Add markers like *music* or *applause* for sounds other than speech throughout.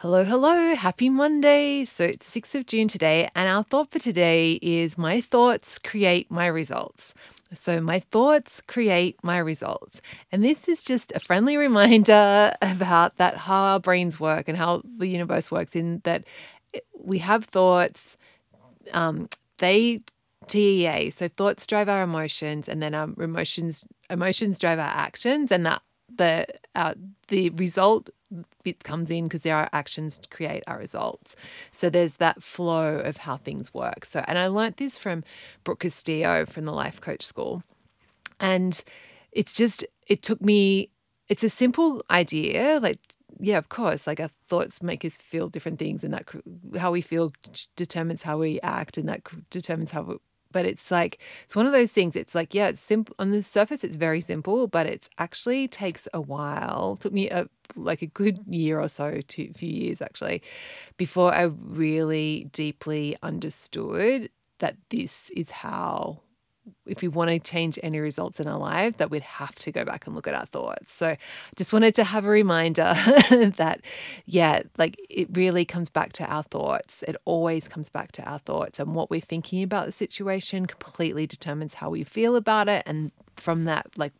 Hello, hello. Happy Monday. So it's 6th of June today, and our thought for today is my thoughts create my results. So, my thoughts create my results. And this is just a friendly *laughs* reminder about that how our brains work and how the universe works in that we have thoughts, um, they TEA. So thoughts drive our emotions, and then our emotions emotions drive our actions, and that the uh, the result bit comes in because there are actions to create our results. So there's that flow of how things work. So and I learnt this from Brooke Castillo from the Life Coach School. And it's just it took me it's a simple idea like yeah, of course. Like our thoughts make us feel different things, and that how we feel determines how we act, and that determines how but it's like it's one of those things it's like yeah it's simple on the surface it's very simple but it's actually takes a while. Took me a like a good year or so a few years actually before i really deeply understood that this is how if we want to change any results in our life, that we'd have to go back and look at our thoughts. So just wanted to have a reminder *laughs* that, yeah, like it really comes back to our thoughts. It always comes back to our thoughts. And what we're thinking about the situation completely determines how we feel about it. And from that, like,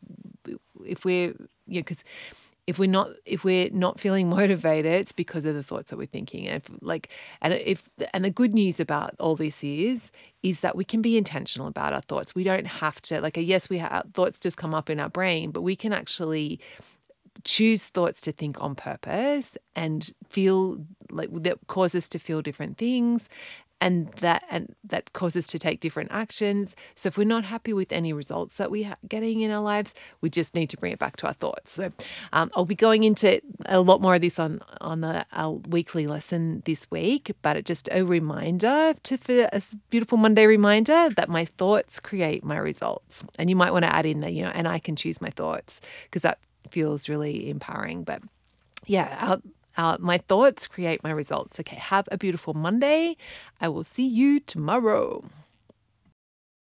if we're, you know, because if we're not if we're not feeling *laughs* motivated it's because of the thoughts that we're thinking. And if, like and if and the good news about all this is is that we can be intentional about our thoughts. We don't have to like yes we have thoughts just come up in our brain but we can actually choose thoughts to think on purpose and feel like that cause us to feel different things and that and that causes to take different actions. So if we're not happy with any results that we're getting in our lives, we just need to bring it back to our thoughts. So um, I'll be going into a lot more of this on on the, our weekly lesson this week, but just a reminder to for a beautiful Monday reminder that my thoughts create my results. And you might want to add in that, you know, and I can choose my thoughts because that feels really empowering. But yeah, our uh, my thoughts create my results. Okay, have a beautiful Monday. I will see you tomorrow.